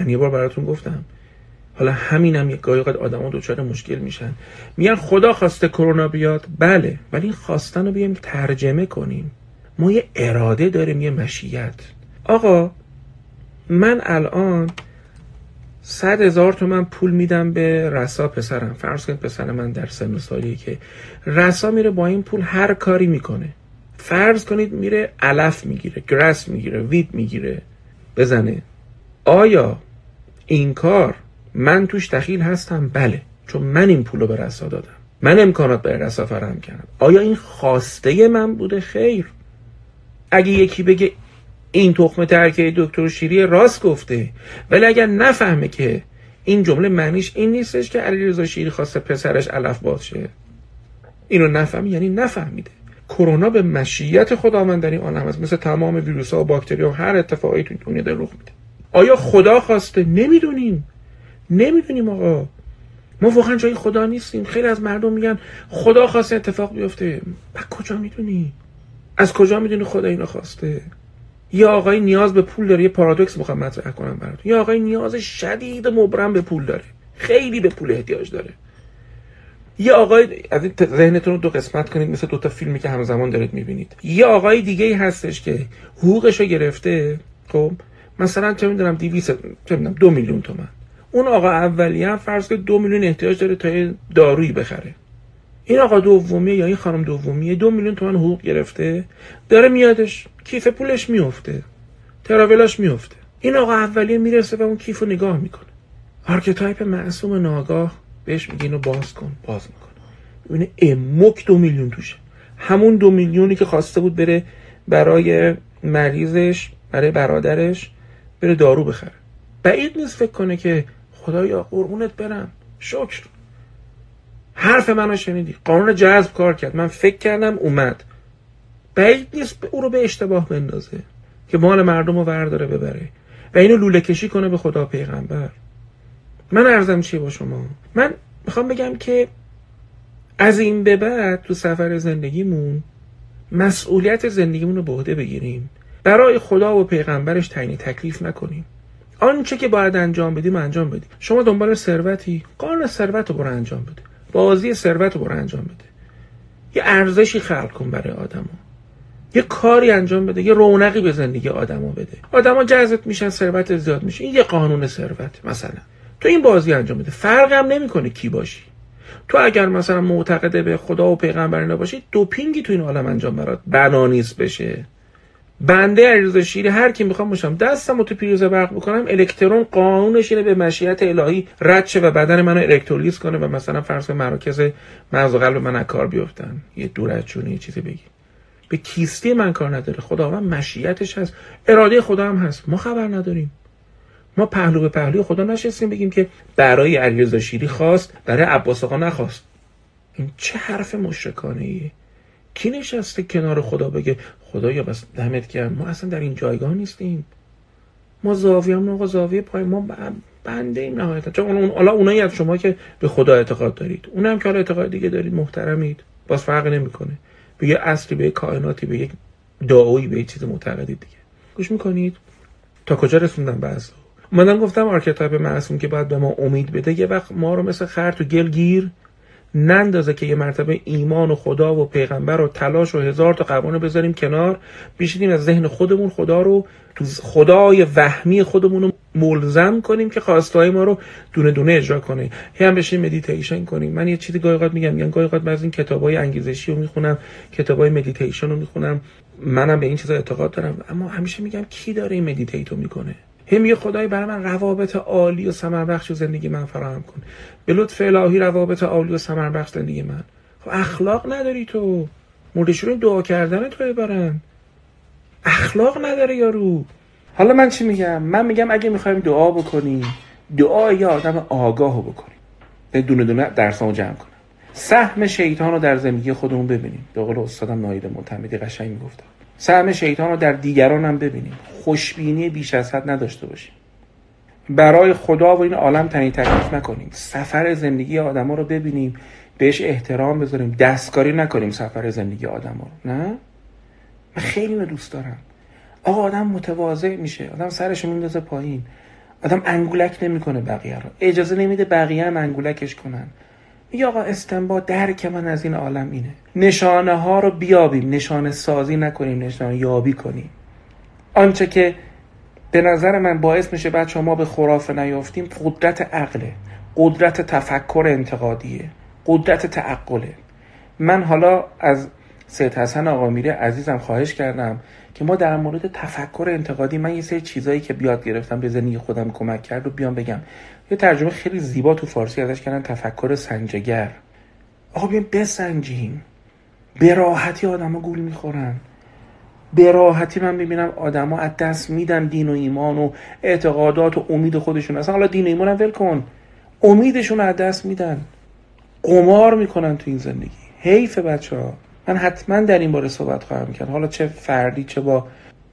[SPEAKER 1] من یه بار براتون گفتم. حالا همینم یک گاهی اوقات آدما دچار مشکل میشن. میگن خدا خواسته کرونا بیاد. بله ولی این خواستن رو بیایم ترجمه کنیم. ما یه اراده داریم یه مشیت. آقا من الان صد هزار تومن پول میدم به رسا پسرم. فرض کنید پسر من در سن سالی که رسا میره با این پول هر کاری می‌کنه. فرض کنید میره علف می‌گیره گرس می‌گیره وید می‌گیره. بزنه. آیا این کار من توش دخیل هستم؟ بله چون من این پول رو به رسا دادم. من امکانات به رسا فراهم کردم. آیا این خواسته من بوده؟ خیر. اگه یکی بگه این تخم ترکه دکتر شیری راست گفته. ولی اگر نفهمه که این جمله معنیش این نیستش که علیرضا شیری خواسته پسرش علف باز شه. اینو نفهمی یعنی نفهمیده. کرونا به مشیت خداوند در این عالم است. مثل تمام ویروس ها و باکتری ها هر اتفاقی تو دنیا در رخ میده. آیا خدا خواسته؟ نمی‌دونیم. نمی‌دونیم آقا. ما واقعا جای خدا نیستیم. خیلی از مردم میگن خدا خواسته اتفاق بیفته. کجا می‌دونی؟ از کجا می‌دونی خدا اینو خواسته؟ یه آقای نیاز به پول داره یه پارادوکس می‌خوام مطرح کنم براتون. یه آقای نیاز شدید مبرم به پول داره. خیلی به پول احتیاج داره. یه آقای از ذهنتون رو دو قسمت کنید مثل دو تا فیلمی که همزمان دارید می‌بینید. یه آقای دیگه هستش که حقوقش رو گرفته خب؟ مثلا چه می‌دونم 200 چه می‌دونم دو میلیون تومن. اون آقا اولیه هم فرض کنید دو میلیون احتیاج داره تا دارویی بخره. این آقا دومیه یا این خانم دومیه دو میلیون تومن حقوق گرفته داره میادش. کیف پولش میفته تراولاش میفته این آقا اولیه می‌رسه و اون کیف رو نگاه می‌کنه. archetype معصوم ناآگاه بهش میگه اینو باز کن باز می‌کنه. ببینه امک دو میلیون توشه. همون دو میلیونی که خواسته بود بره برای مریضش برای برادرش بره دارو بخره. بعید نیست فکر کنه که خدایا قربونت برم. شکر. حرف منو شنیدی. قانون جذب کار کرد. من فکر کردم اومد. بعید نیست او رو به اشتباه بندازه که مال مردم رو ورداره ببره و اینو لوله کشی کنه به خدا پیغمبر. من ارزم چی با شما؟ من می‌خوام بگم که از این به بعد تو سفر زندگیمون مسئولیت زندگیمون رو به عهده بگیریم. برای خدا و پیغمبرش تعیین تکلیف نکنیم. آنچه که باید انجام بدیم انجام بدیم. شما دنبال ثروتی قانون ثروت رو برو انجام بده. بازی ثروت رو برو انجام بده. یه ارزشی خلق کن برای آدما. یه کاری انجام بده یه رونقی به زندگی آدما بده. آدما جذب میشن ثروت زیاد میشه. این یه قانون ثروت مثلا. تو این بازی انجام بده. فرق هم نمی‌کنه کی باشی. تو اگر مثلا معتقده به خدا و پیغمبر نباشی دوپینگی تو این عالم انجام برات بنانیس بشه. بنده عریض شیری هر کی می‌خوام باشم. دستم تو پریزه برق بکنم الکترون قانونش اینه به مشیت الهی رد شه و بدن منو الکترولیز کنه و مثلا فرض مراکز مغز و قلب من کار بیفتن. یه دور از یه چیزی بگی. به کیستی من کار نداره. خداوند مشیتش هست. اراده خدا هم هست. ما خبر نداریم. ما پهلو به پهلوی خدا نشستیم بگیم که برای علیرضا شیری خواست برای عباس آقا نخواست. این چه حرف مشرکانه ایه کی نشسته کنار خدا بگه خدایا بس دمت گرم ما اصلا در این جایگاه نیستیم. ما زاویه هم آقا زاویه پای ما بنده ایم نهایتا. چون اون حالا اونایی از شما که به خدا اعتقاد دارید. اون هم که حالا اعتقاد دیگه دارید محترمید. باز فرق نمی‌کنه. به یه اصلی به کائناتی به یک دعایی به یه چیز معتقدید دیگه. گوش می‌کنید. تا کجا رسوندم بحث اومدم گفتم archetype معصوم که باید به ما امید بده. یه وقت ما رو مثل خر تو گل گیر. نندازه که یه مرتبه ایمان و خدا و پیغمبر و تلاش و هزار تا قوانو بذاریم کنار. بیشیدیم از ذهن خودمون خدا رو تو خدای وهمی خودمون رو ملزم کنیم که خواستهای ما رو دونه دونه اجرا کنه. هی هم بشین مدیتیشن کنیم. من یه چیزی گاهی میگم. میگم گاهی از این کتابای انگیزشی رو می‌خونم کتابای مدیتیشن رو می‌خونم. منم به این چیزا اعتقاد دارم. اما همیشه میگم کی داره این meditate و می‌کنه؟ هم یه خدای برای من روابط عالی و ثمر بخش زندگی من فراهم کن. به لطف الهی روابط عالی و ثمر بخش زندگی من. خب اخلاق نداری تو. مردشون دعا کردن تو برن اخلاق نداره یارو. حالا من چی میگم؟ من میگم اگه می‌خوایم دعا بکنیم دعا یه آدم آگاهو بکنیم. دونه دونه درسامو جمع کنم. سهم شیطان رو در زندگی خودمون ببینیم. به قول استادم نایده معتمدی قشنگ می‌گفتم. سهم شیطان رو در دیگران هم ببینیم. خوشبینی بیش از حد نداشته باشیم. برای خدا و این عالم تنی تکلیف نکنیم. سفر زندگی آدما رو ببینیم. بهش احترام بذاریم. دستکاری نکنیم سفر زندگی آدما رو. نه؟ من خیلی دوست دارم. آقا آدم متواضع میشه. آدم سرش میندازه پایین. آدم انگولک نمی‌کنه بقیه رو. اجازه نمیده بقیه هم انگولکش کنن. میگه آقا استنباط درک من از این عالم اینه. نشانه ها رو بیابیم نشانه سازی نکنیم نشانه یابی کنیم. آنچه که به نظر من باعث میشه بعد شما به خرافه نیافتیم قدرت عقله قدرت تفکر انتقادیه قدرت تعقله. من حالا از سید حسن آقا میره عزیزم خواهش کردم که ما در مورد تفکر انتقادی من یه سری چیزایی که بیاد گرفتم به زندگی خودم کمک کرد و بیام بگم. یه ترجمه خیلی زیبا تو فارسی ازش کردن تفکر سنجگر. آقا بیایم بسنجیم. به راحتی آدما گول می‌خورن. به راحتی من می‌بینم آدما از دست میدن دین و ایمان و اعتقادات و امید خودشون. اصلا حالا دین و ایمان هم ول کن. امیدشون از دست میدن. قمار می‌کنن تو این زندگی. حیف بچه ها من حتما در این باره صحبت خواهم کرد. حالا چه فردی چه با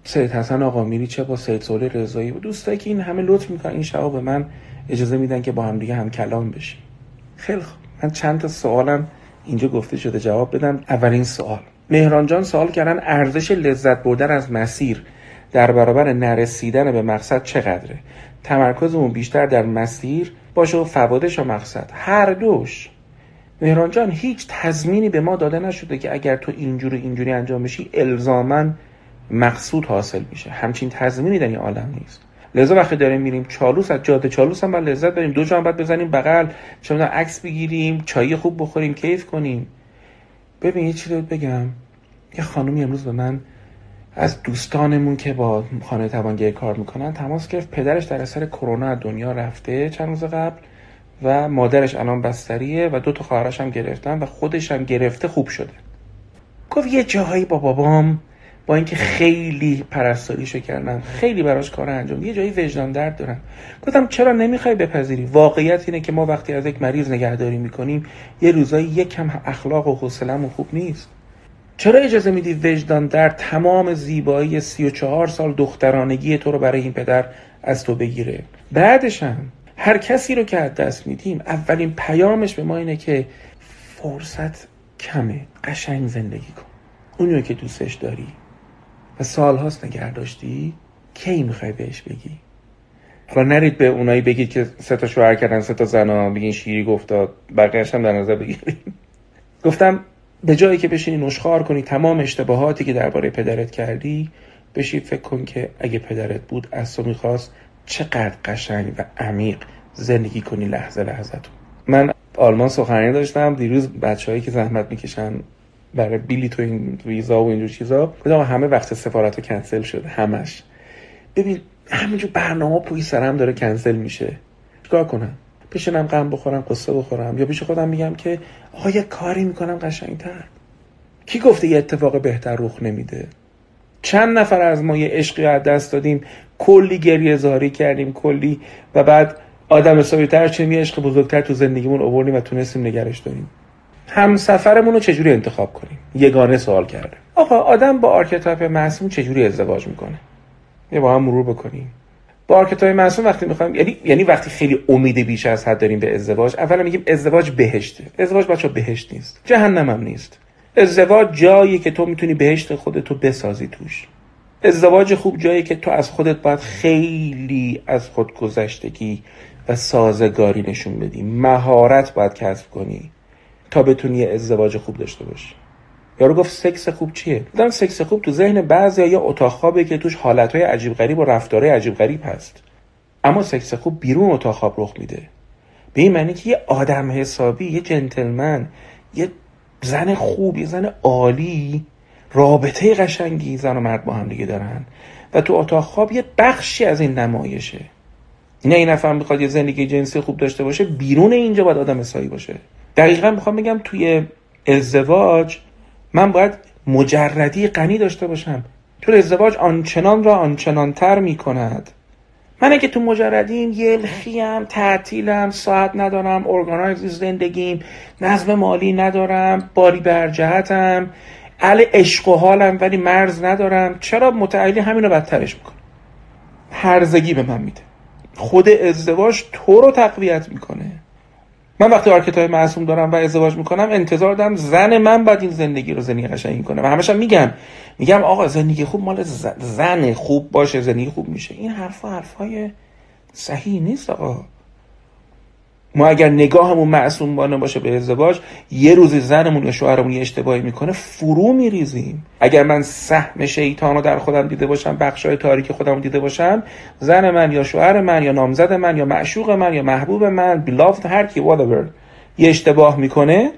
[SPEAKER 1] سید حسن آقا میری چه با سید سوله رضایی. و دوستایی که این همه لطف می‌کنن این شبا به من اجازه میدن که با هم دیگه هم کلام بشیم. خیلی خوب. من چند تا سوالم اینجا گفته شده. جواب بدم. اولین سوال. مهران جان سوال کردن ارزش لذت بردن از مسیر در برابر نرسیدن به مقصد چقدره؟ تمرکزمون بیشتر در مسیر باشه و فوادش و مقصد. هر دوش. مهران جان هیچ تضمینی به ما داده نشده که اگر تو اینجوری اینجوری انجام بشی الزاما مقصود حاصل میشه. همچین تضمینی در این عالم نیست. لذا وقتی داریم میریم چالوس از جاده چالوس هم لذت بریم. دو جا باید بزنیم بغل چه عکس بگیریم چای خوب بخوریم کیف کنیم. ببین یه چیزی بگم. یه خانومی امروز به من از دوستانمون که با خانه توانگری کار می‌کنن تماس گرفت. پدرش در اثر کرونا از دنیا رفته چند روز قبل و مادرش الان بستریه و دو تا خواهرش هم گرفتن و خودش هم گرفته خوب شده. گفت یه جاهایی با بابام با اینکه خیلی پرستاریشو کردم خیلی براش کار انجام. یه جایی وجدان درد دارم. گفتم چرا نمی‌خوای بپذیری؟ واقعیت اینه که ما وقتی از یک مریض نگهداری می‌کنیم یه روزایی یک کم اخلاق و حوصله‌مون خوب نیست. چرا اجازه میدی وجدان در تمام زیبایی سی و چهار سال دخترانگی تو رو برای این پدر از تو بگیره؟ بعدش هم هر کسی رو که از دست میدیم اولین پیامش به ما اینه که فرصت کمه. قشنگ زندگی کن. اونی که دوستش داری. و سالهاست نگه داشتی کی می‌خوای بهش بگی؟ حالا نرید به اونایی بگید که سه تا شوهر کردن سه تا زنا بگین شیری گفتاد بقیه‌اش هم در نظر بگیریم گفتم به جایی که بشینی نشخار کنی تمام اشتباهاتی که درباره پدرت کردی بشی فکر کن که اگه پدرت بود از تو می‌خواست چقدر قشنگ و عمیق زندگی کنی لحظه لحظه تو. من آلمان سخنرانی داشتم. دیروز بچههایی که زحمت می‌کشن برای بیلیت و این ویزا و اینجور چیزا گفتم همه وقت سفارت کنسل شده همش. ببین همینجور برنامه پوی سرم داره کنسل میشه. چیکار کنم؟ بشینم غم بخورم قصه بخورم یا پیش خودم میگم که آقا یه کاری می‌کنم قشنگتر. کی گفته یه اتفاق بهتر رخ نمیده؟ چند نفر از ما یه عشقی از دست دادیم کلی گریه زاری کردیم کلی و بعد آدم حسابی تر چه می عشق بزرگتر تو زندگیمون آوردیم و تونستیم نگرش داریم. همسفرمون رو چجوری انتخاب کنیم؟ یگانه سوال کرده. آقا آدم با archetype معصوم چجوری ازدواج می‌کنه؟ یه با هم مرور بکنیم. با archetype معصوم وقتی می‌خوایم یعنی یعنی وقتی خیلی امید بیش از حد داریم به ازدواج اولا میگیم ازدواج بهشته. ازدواج بچه بهشت نیست. جهنم هم نیست. ازدواج جایی که تو می‌تونی بهشت خودتو بسازی توش. ازدواج خوب جایی که تو از خودت باید خیلی از خود گذشتگی و سازگاری نشون بدی. مهارت باید کسب کنی. تا بتونی ازدواج خوب داشته باشی. یارو گفت سکس خوب چیه؟ دیدم سکس خوب تو ذهن بعضی یا اتاق خوابه که توش حالتهای عجیب غریب و رفتارهای عجیب غریب هست. اما سکس خوب بیرون اتاق خواب رخ میده. به این معنی که یه آدم حسابی یه جنتلمن یه زن خوب یه زن عالی رابطه قشنگی زن و مرد با هم دیگه دارن و تو اتاق خواب یه بخشی از این نمایشه. نه این نفر می‌خواد یه زندگی جنسی خوب داشته باشه بیرون اینجا باید آدم حسابی باشه. دقیقا می‌خوام بگم توی ازدواج من باید مجردی غنی داشته باشم. تو ازدواج آنچنان را آنچنانتر می کند من اگه تو مجردیم یلخیم تعطیلم ساعت ندارم organize زندگیم نظم مالی ندارم باری به هر جهتم اهل عشق و حالم ولی مرز ندارم. چرا متاهلی همین رو بدترش می‌کنه؟ هرزگی به من میده. خود ازدواج تو رو تقویت می‌کنه. من وقتی archetype معصوم دارم و ازدواج می‌کنم انتظار دارم زن من باید این زندگی رو زندگی قشنگی کنه. و همشم میگم میگم آقا زندگی خوب مال زن خوب باشه زندگی خوب میشه. این حرفا حرفای صحیح نیست آقا. ما اگر نگاهمون معصومانه باشه به ازدواج یه روزی زنمون یا شوهرمون یه اشتباهی می‌کنه فرو میریزیم. اگر من سهم شیطان رو در خودم دیده باشم بخشای تاریک خودم دیده باشم زن من یا شوهر من یا نامزد من یا معشوق من یا محبوب من بلافت هر کی whatever یه اشتباه می‌کنه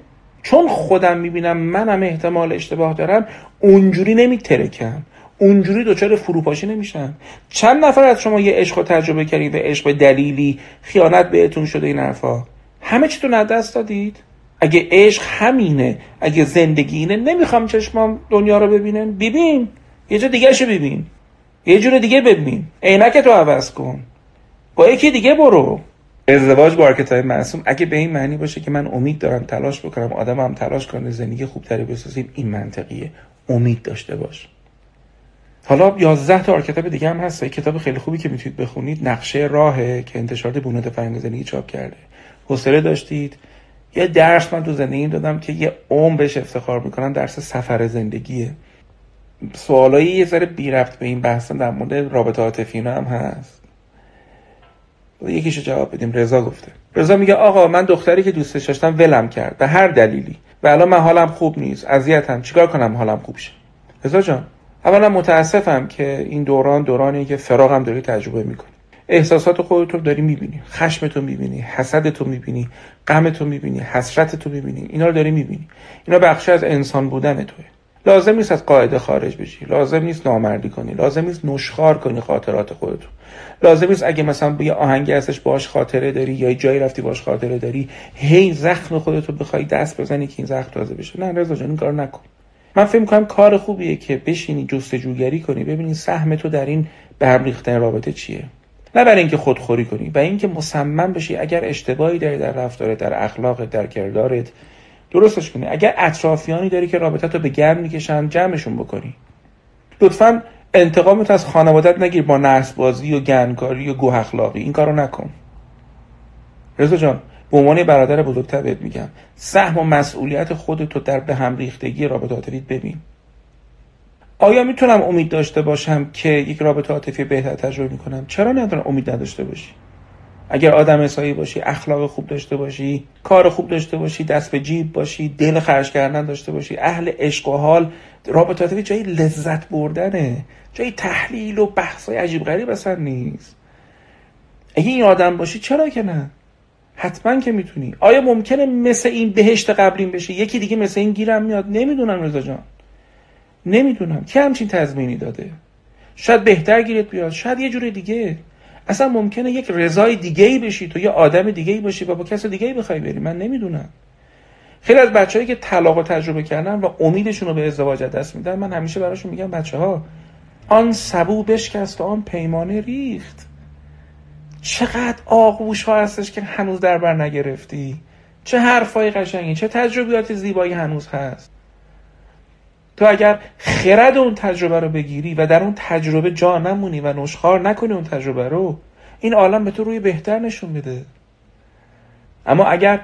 [SPEAKER 1] چون خودم می‌بینم منم احتمال اشتباه دارم اونجوری نمیترکم. اونجوری دچار فروپاشی نمیشن. چند نفر از شما یه عشق تجربه کردید و عشق دلیلی خیانت بهتون شده این حرفا؟ همه چیتون از دست دادید؟ اگه عشق همینه اگه زندگی اینه نمی‌خوام چشمام دنیا رو ببینن. ببین یه جا دیگه شو ببین. یه جور دیگه ببین. عینک تو عوض کن. با یکی دیگه برو. ازدواج با های معصوم. اگه به این معنی باشه که من امید دارم تلاش بکنم آدم هم تلاش کنه زندگی خوبتری بسازیم این منطقیه. امید داشته باش. حالا 11 تا کتاب دیگه هم هست. کتاب خیلی خوبی که می‌تونید بخونید. نقشه راهه که انتشارات بنود فرهنگ زندگی چاپ کرده. حوصله داشتید. یه درس من تو زندگی دادم که یه عمر بهش افتخار می‌کنم. درس سفر زندگیه. سوالایی یه ذره بی رفت به این بحث در مورد رابطه عاطفی هم هست. یکیشو جواب بدیم. رضا گفته. رضا میگه آقا من دختری که دوستش داشتم ولم کرد. به هر دلیلی. و الان من حالم خوب نیست. اذیتم. چیکار کنم حالم خوب شه؟ رضا جان. اولا متاسفم که این دوران دورانی که فراغم داری تجربه می‌کنی. احساسات خودت رو داری می‌بینی خشمتو می‌بینی حسدتو می‌بینی غمتو می‌بینی حسرتتو می‌بینی اینا رو داری می‌بینی. اینا بخشی از انسان بودن توه. لازم نیست از قاعده خارج بشی لازم نیست نامردی کنی لازم نیست نشخار کنی خاطرات خودتو. لازم نیست اگه مثلا یه آهنگی هستش باش خاطره داری یا جایی رفتی باش خاطره داری هی زخم خودتو بخوای دست بزنی که این زخم تازه بشه. نه رضا جان این کار نکن. من فکر می‌کنم کار خوبیه که بشینی جستجوگری کنی ببینی سهم تو در این به ریختن رابطه چیه. نه برای اینکه خودخوری کنی و اینکه مصمم بشی اگر اشتباهی داری در رفتارت در اخلاقت در کردارت درستش کنی. اگر اطرافیانی داری که رابطه تو به گرم می‌کشن جمعشون بکنی. لطفا انتقامت از خانوادت نگیر با نرس بازی و گنگاری و گوه اخلاقی. این کارو نکن. رضا جان به عنوان برادر بزرگتر بهت میگم. سهم و مسئولیت خودتو در به هم ریختگی رابطه عاطفیت ببین. آیا می‌تونم امید داشته باشم که یک رابطه عاطفی بهتر تجربه می‌کنم؟ چرا ندارم امید نداشته باشی؟ اگر آدم اصایی باشی اخلاق خوب داشته باشی کار خوب داشته باشی دست به جیب باشی دل خرج کردن داشته باشی اهل عشق و حال رابطه عاطفی جایی لذت بردنه. جایی تحلیل و بحث عجیب غریب اصلا نیست. اگه این آدم باشی چرا که نه؟ حتما که می‌تونی. آیا ممکنه مثل این بهشت قبلین بشه؟ یکی دیگه مثل این گیرم میاد. نمی‌دونم رضا جان. نمی‌دونم. که همچین تضمینی داده؟ شاید بهتر گیرت بیاد. شاید یه جور دیگه. اصلا ممکنه یک رضای دیگه ای بشی تو یه آدم دیگه ای باشی و با کس دیگه ای بخوای بری. من نمی‌دونم. خیلی از بچههایی که طلاق رو تجربه کردن و امیدشون رو به ازدواج دست میدن من همیشه براشون میگم بچه ها آن سبو بشکست و آن پیمانه ریخت. چقدر آغوش ها هستش که هنوز در بر نگرفتی؟ چه حرفای قشنگی چه تجربیات زیبایی هنوز هست؟
[SPEAKER 2] تو اگر خرد اون تجربه رو بگیری و در اون تجربه جا نمونی و نشخار نکنی اون تجربه رو این عالم به تو روی بهتر نشون میده. اما اگر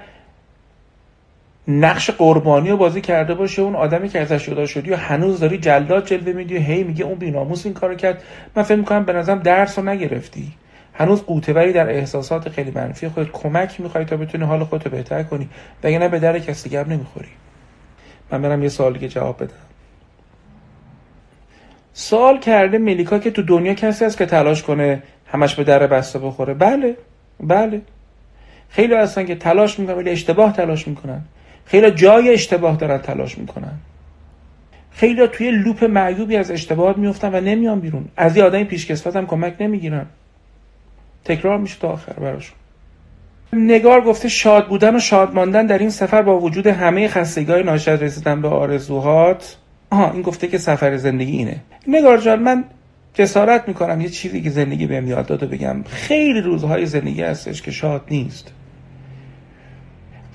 [SPEAKER 2] نقش قربانی رو بازی کرده باشه اون آدمی که ازش جدا شدی و هنوز داری جلاد جلوه میدی و هی میگه اون بیناموس این کارو کرد من فکر می‌کنم به نظرم درس رو نگرفتی. هنوز قوتوری در احساسات خیلی منفی خودت کمک می‌خوای تا بتونی حال خودت رو بهتر کنی. نه به در کسی دیگه نمی‌خوری؟ من برم یه سوال دیگه جواب بدم. سوال کرده ملیکا که تو دنیا کسی هست که تلاش کنه همش به در بسته بخوره. بله بله. خیلی هستن که تلاش می‌کنن ولی اشتباه تلاش می‌کنن. خیلی جای اشتباه دارن تلاش می‌کنن. خیلی توی لوپ معیوبی از اشتباهات میفتن و نمیان بیرون. از یه آدمی پیشکسوت هم کمک نمی‌گیرن. تکرار میشه تا آخر براشون نگار گفته شاد بودن و شاد ماندن در این سفر با وجود همه خستگی های ناشی رسیدن به آرزوهات آها این گفته که سفر زندگی اینه. نگار جان من جسارت می‌کنم یه چیزی که زندگی بهم یاد داده بگم. خیلی روزهای زندگی هستش که شاد نیست.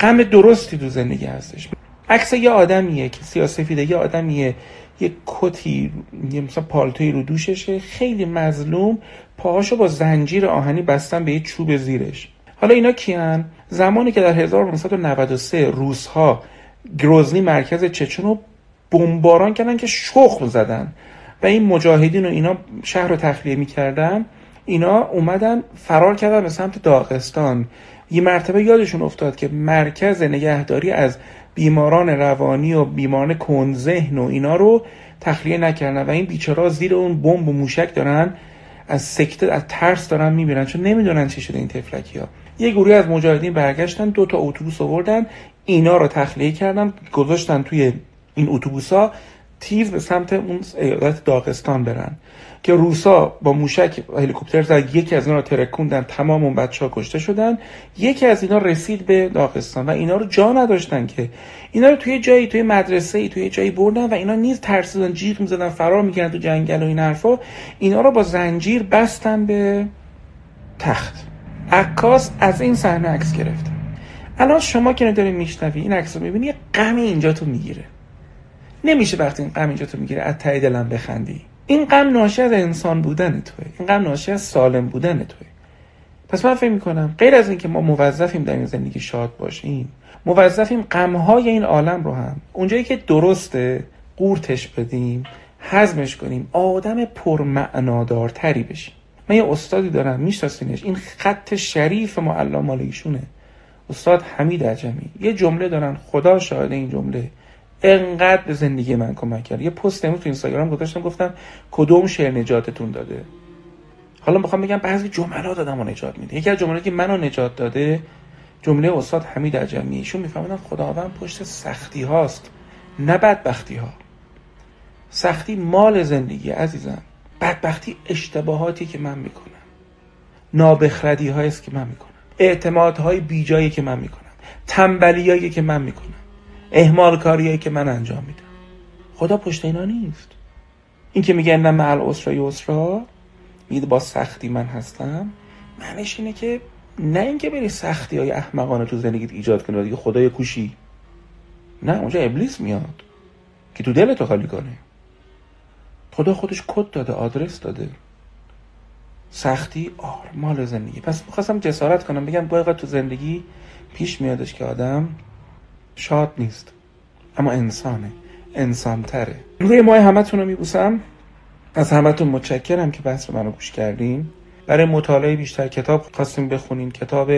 [SPEAKER 2] غم درستی تو زندگی هستش. عکس یه آدمیه که سیاسفیده یه آدمیه یه کتی یه مثلا پالتوی رو دوششه. خیلی مظلوم. پاهاشو با زنجیر آهنی بستن به یه چوب زیرش. حالا اینا کیان؟ زمانی که در 1993 روسها گروزنی مرکز چچن رو بمباران کردن که شخم زدن و این مجاهدین و اینا شهر رو تخلیه می‌کردن اینا اومدن فرار کردن به سمت داغستان. یه مرتبه یادشون افتاد که مرکز نگهداری از بیماران روانی و بیماران کنذهن و اینا رو تخلیه نکردن و این بیچارا زیر اون بمب و موشک دارن از سکته از ترس دارن می‌بینن چون نمی‌دونن چی شده این تفلکی ها یه گروه از مجاهدین برگشتن دو تا اتوبوس آوردن اینا رو تخلیه کردن گذاشتن توی این اتوبوسا تیز به سمت اون ایالت داغستان برن. که روسا با موشک هلیکوپتر زد یکی از اینا رو ترکوندن تمام اون بچه ها کشته شدن. یکی از اینا رسید به داغستان و اینا رو جا نداشتن که. اینا رو توی جایی توی مدرسه ای توی جایی بردن و اینا نیز ترسیدن جیغ می‌زدن فرار می‌کردن تو جنگل و این حرفا. اینا رو با زنجیر بستن به تخت. عکاس از این صحنه عکس گرفته الان شما که داری میشنوی این عکس رو می‌بینی غم اینجا تو می‌گیره. نمیشه وقتی این غم اینجا تو می‌گیره از ته دلم بخندی. این غم ناشی از انسان بودن توه. این غم ناشی از سالم بودن توه. پس من فکر می‌کنم غیر از اینکه ما موظفیم در این زندگی شاد باشیم موظفیم غمهای این عالم رو هم اونجایی که درسته قورتش بدیم حزمش کنیم آدم پرمعنادارتری بشیم. من یه استادی دارم میشناسینش. این خط شریف معلا مال ایشونه استاد حمید عجمی. یه جمله دارن خدا شاهد این جمله. انقدر به زندگی من کمک کرد. یه پست امروز تو اینستاگرام گذاشتم گفتم کدوم شعر نجاتتون داده؟ حالا می‌خوام بگم بعضی جملات رو نجات میده. یکی از جملاتی که منو نجات داده جمله استاد حمید عجمی. ایشون میفهمیدن خداوند پشت سختی هاست نه بدبختی ها. سختی مال زندگی عزیزم بدبختی اشتباهاتی که من می‌کنم. نابخردی هایی که من می‌کنم. اعتمادهای بیجایی که من می‌کنم. تنبلیایی که من می‌کنم. اهمال کاریایی که من انجام میدم. خدا پشت اینا نیست. این که میگه نه مع العسر یسرا میگه با سختی من هستم. معنیش اینه که نه اینکه بری سختی های احمقانه تو زندگیت ایجاد کنی دیگه خدای کوشی. نه اونجا ابلیس میاد که تو دلتو خالی کنه. خدا خودش کد داده آدرس داده. سختی آرمال زندگی. پس می‌خواستم جسارت کنم بگم گاهی تو زندگی پیش میادش که آدم شاد نیست. اما انسانه. انسان تره روی ماه همتون رو میبوسم. از همتون متشکرم که بحث منو گوش کردین. برای مطالعه بیشتر کتاب خواستیم بخونین کتاب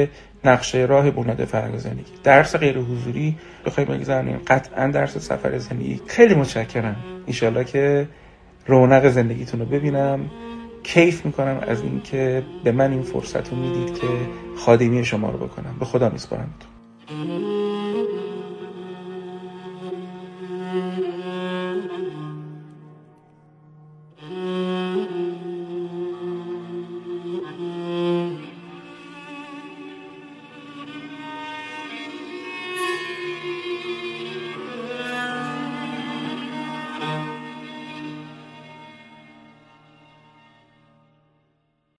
[SPEAKER 2] نقشه راه بنیاد فرق زندگی. درس غیر حضوری بخوایم بگذاریم. قطعا درس سفر زندگی. خیلی متشکرم. ایشالله که رونق زندگیتون رو ببینم. کیف می‌کنم از اینکه به من این فرصت رو می‌دید که خادمی شما رو بکنم. به خدا میسپارم.